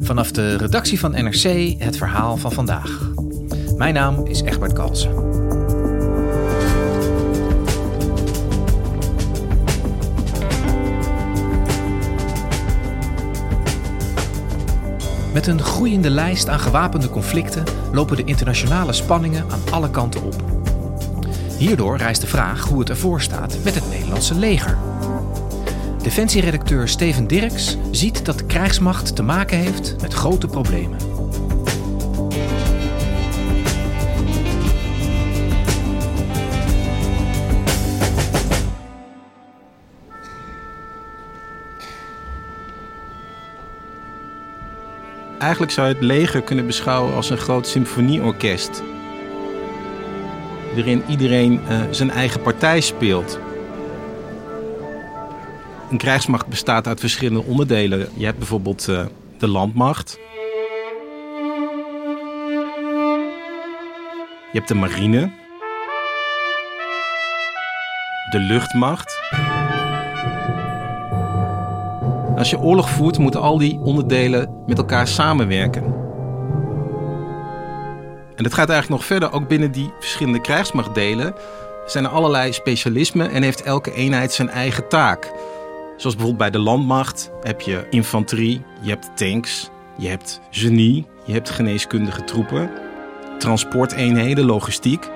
Vanaf de redactie van NRC het verhaal van vandaag. Mijn naam is Egbert Kalsen. Met een groeiende lijst aan gewapende conflicten lopen de internationale spanningen aan alle kanten op. Hierdoor rijst de vraag hoe het ervoor staat met het Nederlandse leger. Defensieredacteur Steven Dirks ziet dat de krijgsmacht te maken heeft met grote problemen. Eigenlijk zou je het leger kunnen beschouwen als een groot symfonieorkest. Waarin iedereen uh, zijn eigen partij speelt. Een krijgsmacht bestaat uit verschillende onderdelen. Je hebt bijvoorbeeld uh, de landmacht. Je hebt de marine. De luchtmacht. Als je oorlog voert, moeten al die onderdelen met elkaar samenwerken. En dat gaat eigenlijk nog verder. Ook binnen die verschillende krijgsmachtdelen zijn er allerlei specialismen en heeft elke eenheid zijn eigen taak. Zoals bijvoorbeeld bij de landmacht heb je infanterie, je hebt tanks, je hebt genie, je hebt geneeskundige troepen, transporteenheden, logistiek.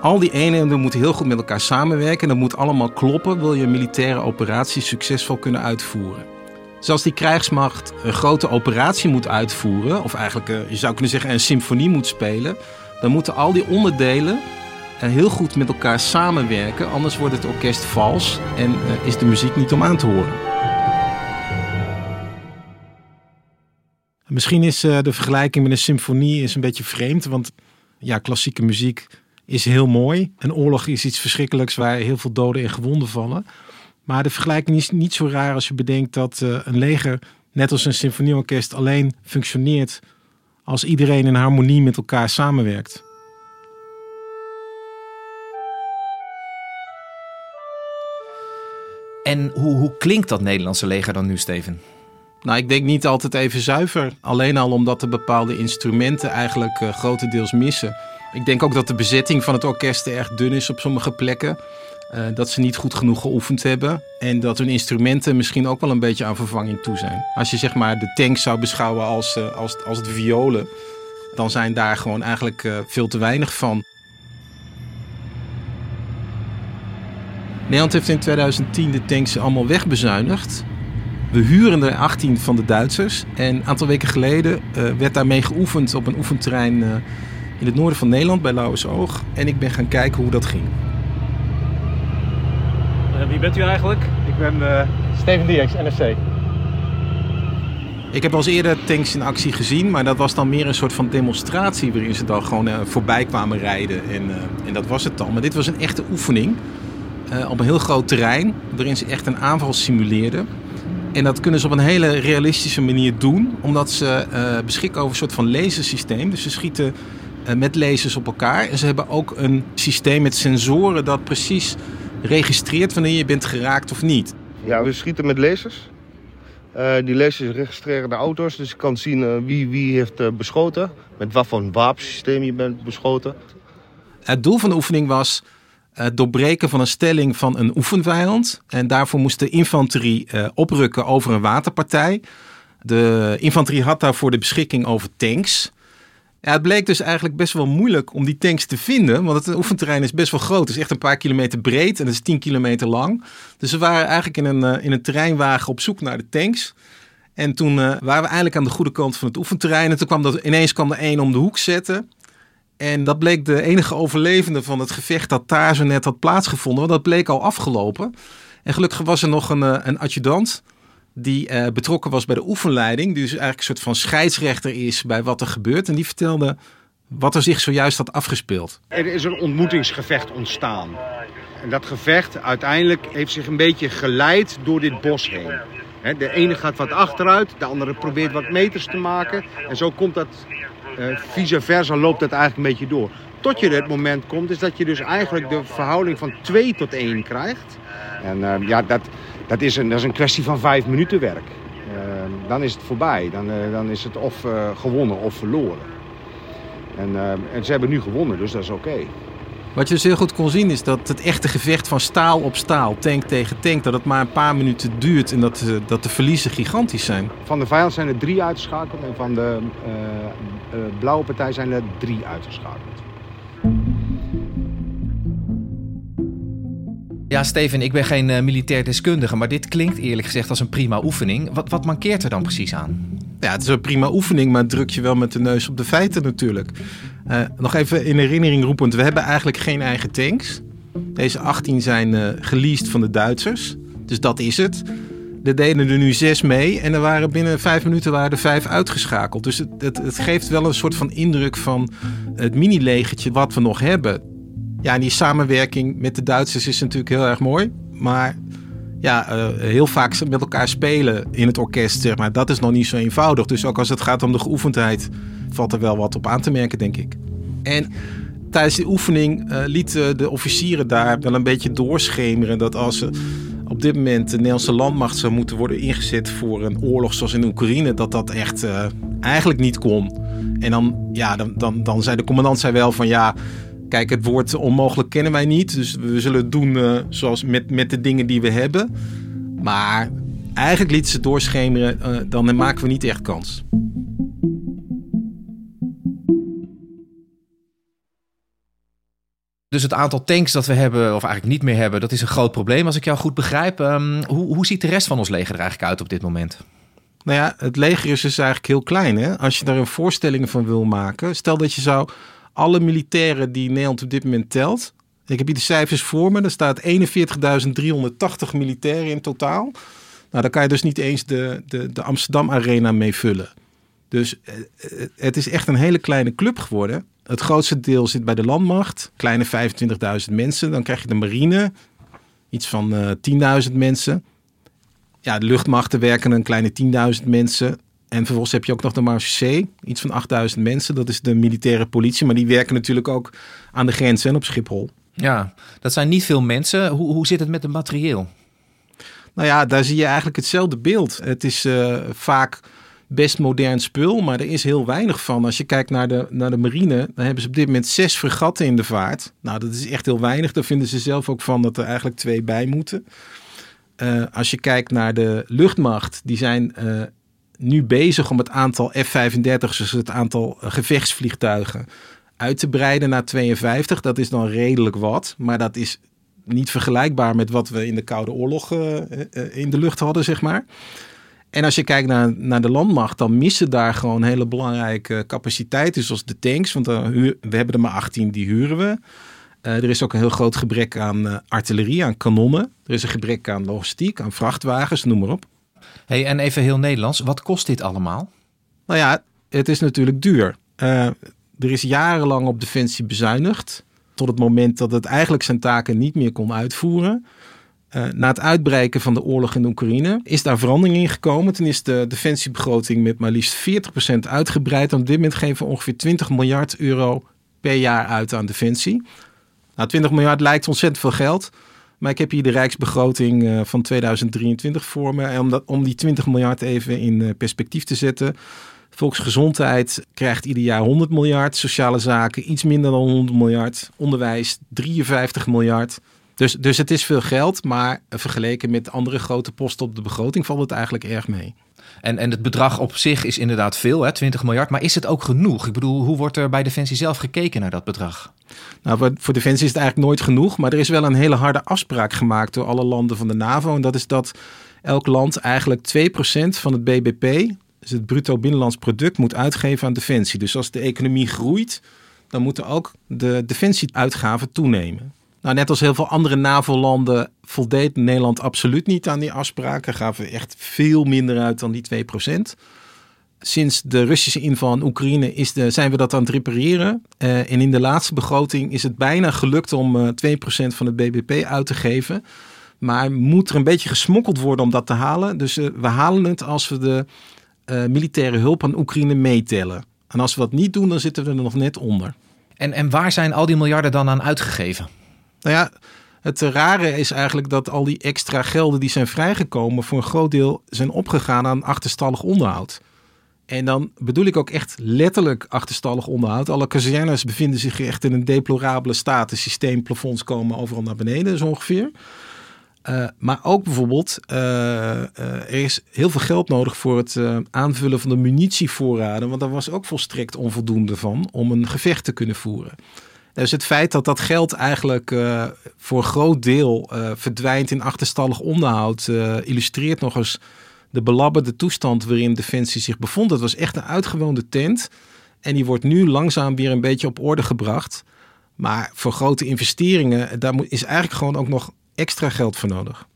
Al die eenheden moeten heel goed met elkaar samenwerken en dat moet allemaal kloppen, wil je militaire operatie succesvol kunnen uitvoeren. Dus als die krijgsmacht een grote operatie moet uitvoeren, of eigenlijk eh, je zou kunnen zeggen een symfonie moet spelen, dan moeten al die onderdelen heel goed met elkaar samenwerken, anders wordt het orkest vals en eh, is de muziek niet om aan te horen. Misschien is de vergelijking met een symfonie is een beetje vreemd, want ja, klassieke muziek is heel mooi. Een oorlog is iets verschrikkelijks waar heel veel doden en gewonden vallen. Maar de vergelijking is niet zo raar als je bedenkt dat uh, een leger, net als een symfonieorkest, alleen functioneert als iedereen in harmonie met elkaar samenwerkt. En hoe, hoe klinkt dat Nederlandse leger dan nu, Steven? Nou, ik denk niet altijd even zuiver. Alleen al omdat er bepaalde instrumenten eigenlijk uh, grotendeels missen. Ik denk ook dat de bezetting van het orkest erg dun is op sommige plekken. Uh, dat ze niet goed genoeg geoefend hebben. En dat hun instrumenten misschien ook wel een beetje aan vervanging toe zijn. Als je zeg maar de tanks zou beschouwen als, uh, als, als de violen. Dan zijn daar gewoon eigenlijk veel te weinig van. Nederland heeft in 2010 de tanks allemaal wegbezuinigd. We huren er 18 van de Duitsers. En een aantal weken geleden werd daarmee geoefend op een oefenterrein in het noorden van Nederland bij Lauwersoog. En ik ben gaan kijken hoe dat ging. Uh, wie bent u eigenlijk? Ik ben uh, Steven Dierks, NSC. Ik heb al eens eerder tanks in actie gezien, maar dat was dan meer een soort van demonstratie waarin ze dan gewoon uh, voorbij kwamen rijden. En, en dat was het dan. Maar dit was een echte oefening op een heel groot terrein, waarin ze echt een aanval simuleerden. En dat kunnen ze op een hele realistische manier doen, omdat ze beschikken over een soort van lasersysteem. Dus ze schieten met lasers op elkaar. En ze hebben ook een systeem met sensoren dat precies registreert wanneer je bent geraakt of niet. Ja, we schieten met lasers. Uh, die lasers registreren de auto's, dus je kan zien uh, wie wie heeft uh, beschoten. Met wat voor een wapensysteem je bent beschoten. Het doel van de oefening was het doorbreken van een stelling van een oefenvijand. En daarvoor moest de infanterie oprukken over een waterpartij. De infanterie had daarvoor de beschikking over tanks. Ja, het bleek dus eigenlijk best wel moeilijk om die tanks te vinden. Want het oefenterrein is best wel groot. Het is echt een paar kilometer breed en het is 10 kilometer lang. Dus we waren eigenlijk in een, uh, in een terreinwagen op zoek naar de tanks. En toen waren we eigenlijk aan de goede kant van het oefenterrein. En toen kwam dat, ineens kwam er één om de hoek zetten. En dat bleek de enige overlevende van het gevecht dat daar zo net had plaatsgevonden. Want dat bleek al afgelopen. En gelukkig was er nog een, eh, een adjudant die uh, betrokken was bij de oefenleiding. Die dus eigenlijk een soort van scheidsrechter is bij wat er gebeurt. En die vertelde wat er zich zojuist had afgespeeld. Er is een ontmoetingsgevecht ontstaan. En dat gevecht uiteindelijk heeft zich een beetje geleid door dit bos heen. de ene gaat wat achteruit, de andere probeert wat meters te maken. En zo komt dat, uh, vice versa loopt dat eigenlijk een beetje door. Tot je het moment komt, is dat je dus eigenlijk de verhouding van 2 tot 1 krijgt. En uh, ja, dat, dat, is een, dat is een kwestie van vijf minuten werk. Uh, dan is het voorbij. Dan, dan is het of gewonnen of verloren. En, en, ze hebben nu gewonnen, dus dat is oké. Wat je dus heel goed kon zien is dat het echte gevecht van staal op staal, tank tegen tank, dat het maar een paar minuten duurt en dat, dat de verliezen gigantisch zijn. Van de vijand zijn er drie uitgeschakeld en van de uh, uh, blauwe partij zijn er drie uitgeschakeld. Ja, Steven, ik ben geen uh, militair deskundige, maar dit klinkt eerlijk gezegd als een prima oefening. Wat, wat mankeert er dan precies aan? Ja, het is een prima oefening, maar druk je wel met de neus op de feiten natuurlijk. Uh, nog even in herinnering roepend, we hebben eigenlijk geen eigen tanks. Deze 18 zijn uh, geleased van de Duitsers, dus dat is het. Er deden er nu zes mee en er waren binnen vijf minuten waren er vijf uitgeschakeld. Dus het, het, het geeft wel een soort van indruk van het mini-legertje wat we nog hebben. Ja, en die samenwerking met de Duitsers is natuurlijk heel erg mooi. Maar ja, uh, heel vaak met elkaar spelen in het orkest, zeg maar, dat is nog niet zo eenvoudig. Dus ook als het gaat om de geoefendheid, valt er wel wat op aan te merken, denk ik. En tijdens die oefening uh, lieten de officieren daar wel een beetje doorschemeren dat als ze op dit moment de Nederlandse landmacht zou moeten worden ingezet voor een oorlog zoals in Oekraïne, dat dat echt uh, eigenlijk niet kon. En dan, ja, dan, dan, dan zei de commandant zei wel van ja, Kijk, het woord onmogelijk kennen wij niet. Dus we zullen het doen uh, zoals met, met de dingen die we hebben. Maar eigenlijk lieten ze doorschemeren, uh, dan maken we niet echt kans. Dus het aantal tanks dat we hebben, of eigenlijk niet meer hebben, dat is een groot probleem als ik jou goed begrijp. Um, hoe, hoe ziet de rest van ons leger er eigenlijk uit op dit moment? Nou ja, het leger is dus eigenlijk heel klein. Hè? Als je daar een voorstelling van wil maken, stel dat je zou alle militairen die Nederland op dit moment telt. Ik heb hier de cijfers voor me. Er staat 41.380 militairen in totaal. Nou, daar kan je dus niet eens de, de, de Amsterdam Arena mee vullen. Dus eh, eh, het is echt een hele kleine club geworden. Het grootste deel zit bij de landmacht, kleine 25.000 mensen. Dan krijg je de marine, iets van uh, 10.000 mensen. Ja, de luchtmachten werken een kleine 10.000 mensen. En vervolgens heb je ook nog de Marche iets van 8000 mensen. Dat is de militaire politie, maar die werken natuurlijk ook aan de grens en op Schiphol. Ja, dat zijn niet veel mensen. Hoe, hoe zit het met het materieel? Nou ja, daar zie je eigenlijk hetzelfde beeld. Het is uh, vaak best modern spul, maar er is heel weinig van. Als je kijkt naar de, naar de marine, dan hebben ze op dit moment zes fregatten in de vaart. Nou, dat is echt heel weinig. Daar vinden ze zelf ook van dat er eigenlijk twee bij moeten. Uh, als je kijkt naar de luchtmacht, die zijn uh, nu bezig om het aantal F-35, dus het aantal eh, gevechtsvliegtuigen, uit te breiden naar 52. Dat is dan redelijk wat, maar dat is niet vergelijkbaar met wat we in de Koude Oorlog uh, in de lucht hadden, zeg maar. En als je kijkt naar, naar de landmacht, dan missen daar gewoon hele belangrijke capaciteiten, zoals de tanks. Want we hebben er maar 18, die huren we. Er is ook een heel groot gebrek aan artillerie, aan kanonnen. Er is een gebrek aan logistiek, aan vrachtwagens, noem maar op. Hey, en even heel Nederlands, wat kost dit allemaal? Nou ja, het is natuurlijk duur. Uh, er is jarenlang op defensie bezuinigd. Tot het moment dat het eigenlijk zijn taken niet meer kon uitvoeren. Uh, na het uitbreken van de oorlog in Oekraïne is daar verandering in gekomen. Toen is de defensiebegroting met maar liefst 40% uitgebreid. Op dit moment geven we ongeveer 20 miljard euro per jaar uit aan defensie. Nou, 20 miljard lijkt ontzettend veel geld. Maar ik heb hier de rijksbegroting uh, van 2023 voor me. En om, dat, om die 20 miljard even in uh, perspectief te zetten. Volksgezondheid krijgt ieder jaar 100 miljard. Sociale zaken iets minder dan 100 miljard. Onderwijs 53 miljard. Dus, dus het is veel geld, maar vergeleken met andere grote posten op de begroting valt het eigenlijk erg mee. En, en het bedrag op zich is inderdaad veel, hè, 20 miljard. Maar is het ook genoeg? Ik bedoel, hoe wordt er bij Defensie zelf gekeken naar dat bedrag? Nou, voor Defensie is het eigenlijk nooit genoeg. Maar er is wel een hele harde afspraak gemaakt door alle landen van de NAVO. En dat is dat elk land eigenlijk 2% van het BBP, dus het bruto binnenlands product, moet uitgeven aan defensie. Dus als de economie groeit, dan moeten ook de defensieuitgaven toenemen. Nou, net als heel veel andere NAVO-landen voldeed Nederland absoluut niet aan die afspraken. Gaven echt veel minder uit dan die 2%. Sinds de Russische inval in Oekraïne is de, zijn we dat aan het repareren. Uh, en in de laatste begroting is het bijna gelukt om uh, 2% van het BBP uit te geven. Maar moet er een beetje gesmokkeld worden om dat te halen. Dus uh, we halen het als we de militaire hulp aan Oekraïne meetellen. En als we dat niet doen, dan zitten we er nog net onder. En, en waar zijn al die miljarden dan aan uitgegeven? Nou ja, het rare is eigenlijk dat al die extra gelden die zijn vrijgekomen... voor een groot deel zijn opgegaan aan achterstallig onderhoud. En dan bedoel ik ook echt letterlijk achterstallig onderhoud. Alle kazernes bevinden zich echt in een deplorabele staat. De systeemplafonds komen overal naar beneden, zo ongeveer. Uh, maar ook bijvoorbeeld, uh, uh, er is heel veel geld nodig voor het aanvullen van de munitievoorraden. Want daar was ook volstrekt onvoldoende van om een gevecht te kunnen voeren. Dus het feit dat dat geld eigenlijk voor een groot deel verdwijnt in achterstallig onderhoud, illustreert nog eens de belabberde toestand waarin Defensie zich bevond. Het was echt een uitgewoonde tent. En die wordt nu langzaam weer een beetje op orde gebracht. Maar voor grote investeringen, daar is eigenlijk gewoon ook nog extra geld voor nodig.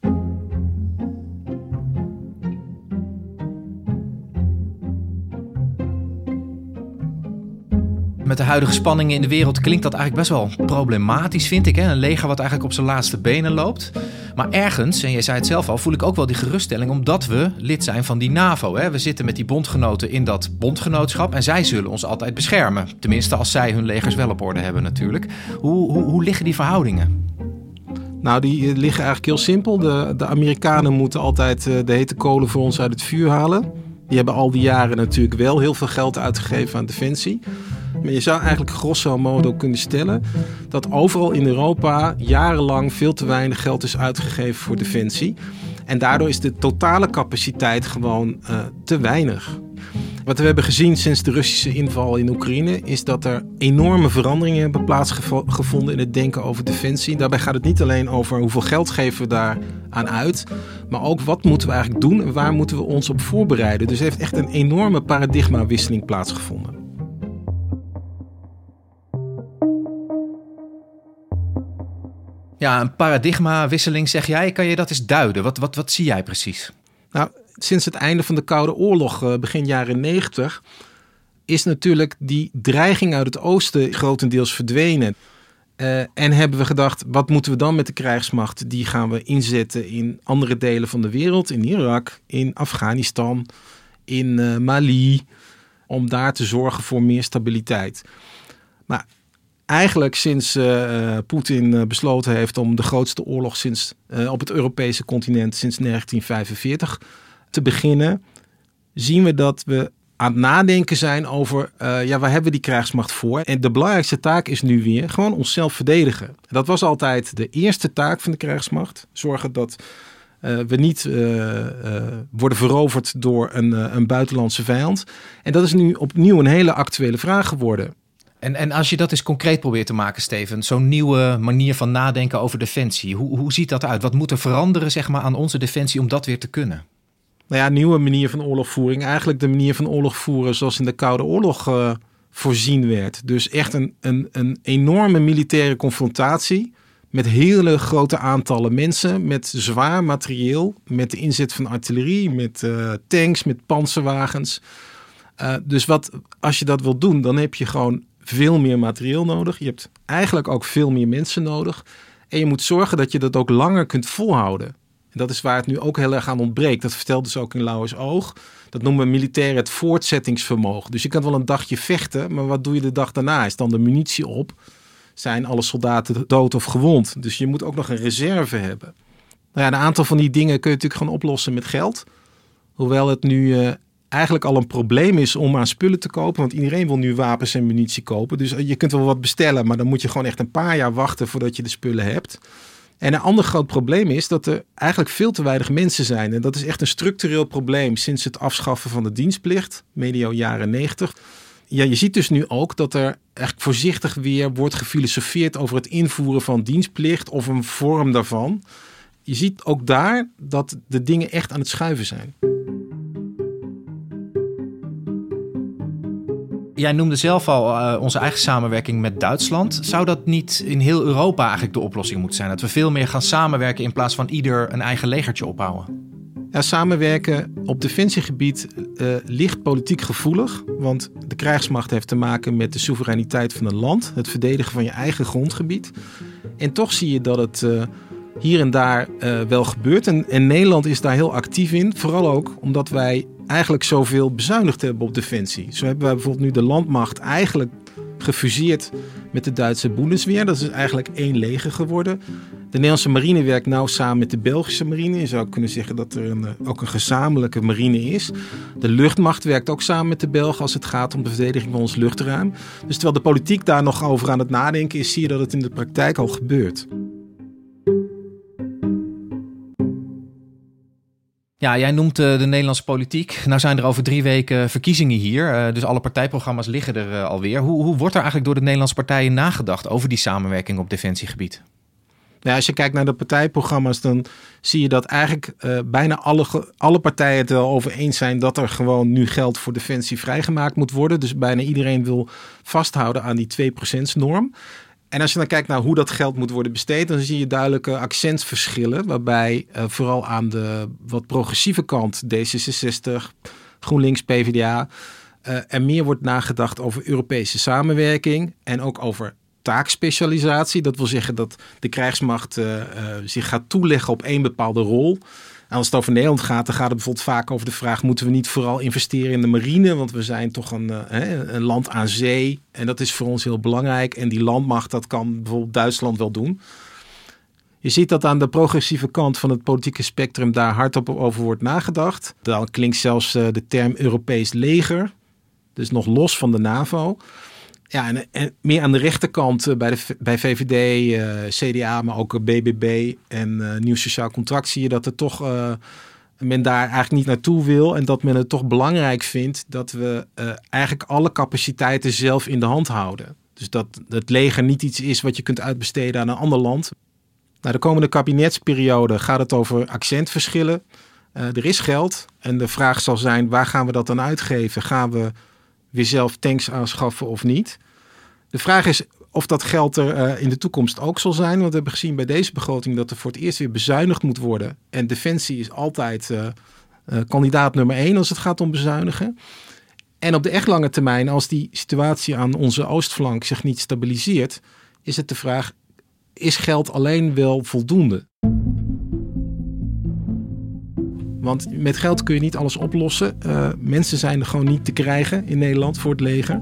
Met de huidige spanningen in de wereld klinkt dat eigenlijk best wel problematisch, vind ik. Hè? Een leger wat eigenlijk op zijn laatste benen loopt. Maar ergens, en jij zei het zelf al, voel ik ook wel die geruststelling omdat we lid zijn van die NAVO. Hè? We zitten met die bondgenoten in dat bondgenootschap en zij zullen ons altijd beschermen. Tenminste, als zij hun legers wel op orde hebben natuurlijk. Hoe, hoe, hoe liggen die verhoudingen? Nou, die liggen eigenlijk heel simpel. De, de Amerikanen moeten altijd eh, de hete kolen voor ons uit het vuur halen. Die hebben al die jaren natuurlijk wel heel veel geld uitgegeven aan defensie. Maar je zou eigenlijk grosso modo kunnen stellen dat overal in Europa jarenlang veel te weinig geld is uitgegeven voor defensie. En daardoor is de totale capaciteit gewoon uh, te weinig. Wat we hebben gezien sinds de Russische inval in Oekraïne is dat er enorme veranderingen hebben plaatsgevonden in het denken over defensie. Daarbij gaat het niet alleen over hoeveel geld geven we daar aan uit, maar ook wat moeten we eigenlijk doen en waar moeten we ons op voorbereiden. Dus er heeft echt een enorme paradigmawisseling plaatsgevonden. Ja, een paradigmawisseling zeg jij. Kan je dat eens duiden? Wat, wat, wat zie jij precies? Nou, sinds het einde van de Koude Oorlog, eh, begin jaren 90, is natuurlijk die dreiging uit het oosten grotendeels verdwenen. Uh, en hebben we gedacht, wat moeten we dan met de krijgsmacht? Die gaan we inzetten in andere delen van de wereld, in Irak, in Afghanistan, in uh, Mali, om daar te zorgen voor meer stabiliteit. Maar eigenlijk sinds uh, Poetin besloten heeft om de grootste oorlog sinds, op het Europese continent sinds 1945 te beginnen, zien we dat we aan het nadenken zijn over, ja, waar hebben we die krijgsmacht voor? En de belangrijkste taak is nu weer gewoon onszelf verdedigen. Dat was altijd de eerste taak van de krijgsmacht. Zorgen dat we niet worden veroverd door een, een buitenlandse vijand. En dat is nu opnieuw een hele actuele vraag geworden. En, en als je dat eens concreet probeert te maken, Steven, zo'n nieuwe manier van nadenken over defensie, hoe, hoe ziet dat uit? Wat moet er veranderen zeg maar, aan onze defensie om dat weer te kunnen? nou ja, nieuwe manier van oorlogvoering. Eigenlijk de manier van oorlog voeren zoals in de Koude Oorlog uh, voorzien werd. Dus echt een, een, een enorme militaire confrontatie. Met hele grote aantallen mensen, met zwaar materieel, met de inzet van artillerie, met uh, tanks, met panzerwagens. Uh, dus wat, als je dat wilt doen, dan heb je gewoon veel meer materieel nodig. Je hebt eigenlijk ook veel meer mensen nodig. En je moet zorgen dat je dat ook langer kunt volhouden. En dat is waar het nu ook heel erg aan ontbreekt. Dat vertelde ze ook in Lauwers Oog. Dat noemen militairen het voortzettingsvermogen. Dus je kan wel een dagje vechten, maar wat doe je de dag daarna? Is dan de munitie op? Zijn alle soldaten dood of gewond? Dus je moet ook nog een reserve hebben. Nou ja, een aantal van die dingen kun je natuurlijk gewoon oplossen met geld. Hoewel het nu uh, eigenlijk al een probleem is om aan spullen te kopen. Want iedereen wil nu wapens en munitie kopen. Dus je kunt wel wat bestellen, maar dan moet je gewoon echt een paar jaar wachten voordat je de spullen hebt. En een ander groot probleem is dat er eigenlijk veel te weinig mensen zijn. En dat is echt een structureel probleem sinds het afschaffen van de dienstplicht, medio jaren 90. Ja, je ziet dus nu ook dat er echt voorzichtig weer wordt gefilosofeerd over het invoeren van dienstplicht of een vorm daarvan. Je ziet ook daar dat de dingen echt aan het schuiven zijn. Jij noemde zelf al uh, onze eigen samenwerking met Duitsland. Zou dat niet in heel Europa eigenlijk de oplossing moeten zijn? Dat we veel meer gaan samenwerken in plaats van ieder een eigen legertje opbouwen? Ja, samenwerken op defensiegebied uh, ligt politiek gevoelig. Want de krijgsmacht heeft te maken met de soevereiniteit van een land. Het verdedigen van je eigen grondgebied. En toch zie je dat het uh, hier en daar wel gebeurt. En, en Nederland is daar heel actief in. Vooral ook omdat wij eigenlijk zoveel bezuinigd hebben op defensie. Zo hebben wij bijvoorbeeld nu de landmacht eigenlijk gefuseerd met de Duitse Bundeswehr. Dat is eigenlijk één leger geworden. De Nederlandse marine werkt nauw samen met de Belgische marine. Je zou kunnen zeggen dat er een, eh, ook een gezamenlijke marine is. De luchtmacht werkt ook samen met de Belgen als het gaat om de verdediging van ons luchtruim. Dus terwijl de politiek daar nog over aan het nadenken is, zie je dat het in de praktijk al gebeurt. Ja, jij noemt uh, de Nederlandse politiek. Nou zijn er over drie weken verkiezingen hier. Uh, dus alle partijprogramma's liggen er alweer. Hoe, hoe wordt er eigenlijk door de Nederlandse partijen nagedacht over die samenwerking op defensiegebied? Nou, als je kijkt naar de partijprogramma's, dan zie je dat eigenlijk bijna alle, alle partijen het wel over eens zijn dat er gewoon nu geld voor defensie vrijgemaakt moet worden. Dus bijna iedereen wil vasthouden aan die 2% norm. En als je dan kijkt naar hoe dat geld moet worden besteed, dan zie je duidelijke accentverschillen. Waarbij uh, vooral aan de wat progressieve kant, D66, GroenLinks, PvdA, uh, er meer wordt nagedacht over Europese samenwerking en ook over taakspecialisatie. Dat wil zeggen dat de krijgsmacht uh, zich gaat toeleggen op één bepaalde rol. En als het over Nederland gaat, dan gaat het bijvoorbeeld vaak over de vraag: moeten we niet vooral investeren in de marine? Want we zijn toch een, uh, een land aan zee. En dat is voor ons heel belangrijk. En die landmacht, dat kan bijvoorbeeld Duitsland wel doen. Je ziet dat aan de progressieve kant van het politieke spectrum daar hardop over wordt nagedacht. Dan klinkt zelfs uh, de term Europees leger. Dus nog los van de NAVO. Ja, en, en, meer aan de rechterkant uh, bij, de, bij VVD, uh, CDA, maar ook BBB en uh, Nieuw Sociaal Contract zie je dat er toch men daar eigenlijk niet naartoe wil. En dat men het toch belangrijk vindt dat we eigenlijk alle capaciteiten zelf in de hand houden. Dus dat het leger niet iets is wat je kunt uitbesteden aan een ander land. Nou, de komende kabinetsperiode gaat het over accentverschillen. er is geld en de vraag zal zijn, waar gaan we dat dan uitgeven? Gaan we weer zelf tanks aanschaffen of niet. De vraag is of dat geld er uh, in de toekomst ook zal zijn. Want we hebben gezien bij deze begroting dat er voor het eerst weer bezuinigd moet worden. En defensie is altijd uh, uh, kandidaat nummer één als het gaat om bezuinigen. En op de echt lange termijn, als die situatie aan onze oostflank zich niet stabiliseert, is het de vraag: is geld alleen wel voldoende? Want met geld kun je niet alles oplossen. Uh, mensen zijn er gewoon niet te krijgen in Nederland voor het leger.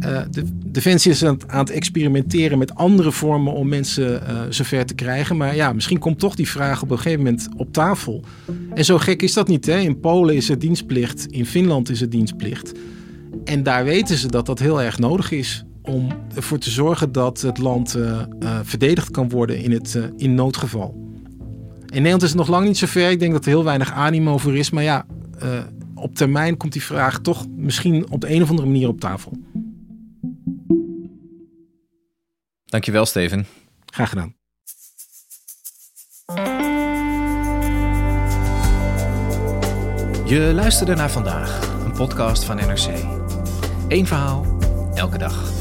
Uh, de Defensie is aan, aan, het experimenteren met andere vormen om mensen uh, zover te krijgen. Maar ja, misschien komt toch die vraag op een gegeven moment op tafel. En zo gek is dat niet. Hè? In Polen is er dienstplicht, in Finland is er dienstplicht. En daar weten ze dat dat heel erg nodig is om ervoor te zorgen dat het land verdedigd kan worden in, het, in noodgeval. In Nederland is het nog lang niet zo ver. Ik denk dat er heel weinig animo voor is. Maar ja, uh, op termijn komt die vraag toch misschien op de een of andere manier op tafel. Dankjewel, Steven. Graag gedaan. Je luisterde naar vandaag, een podcast van NRC. Eén verhaal, elke dag.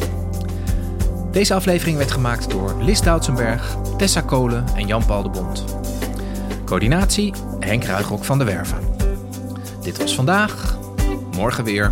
Deze aflevering werd gemaakt door Lis Doutsenberg, Tessa Kolen en Jan-Paul de Bond. Coördinatie Henk Ruigrok van de Werven. Dit was vandaag, morgen weer.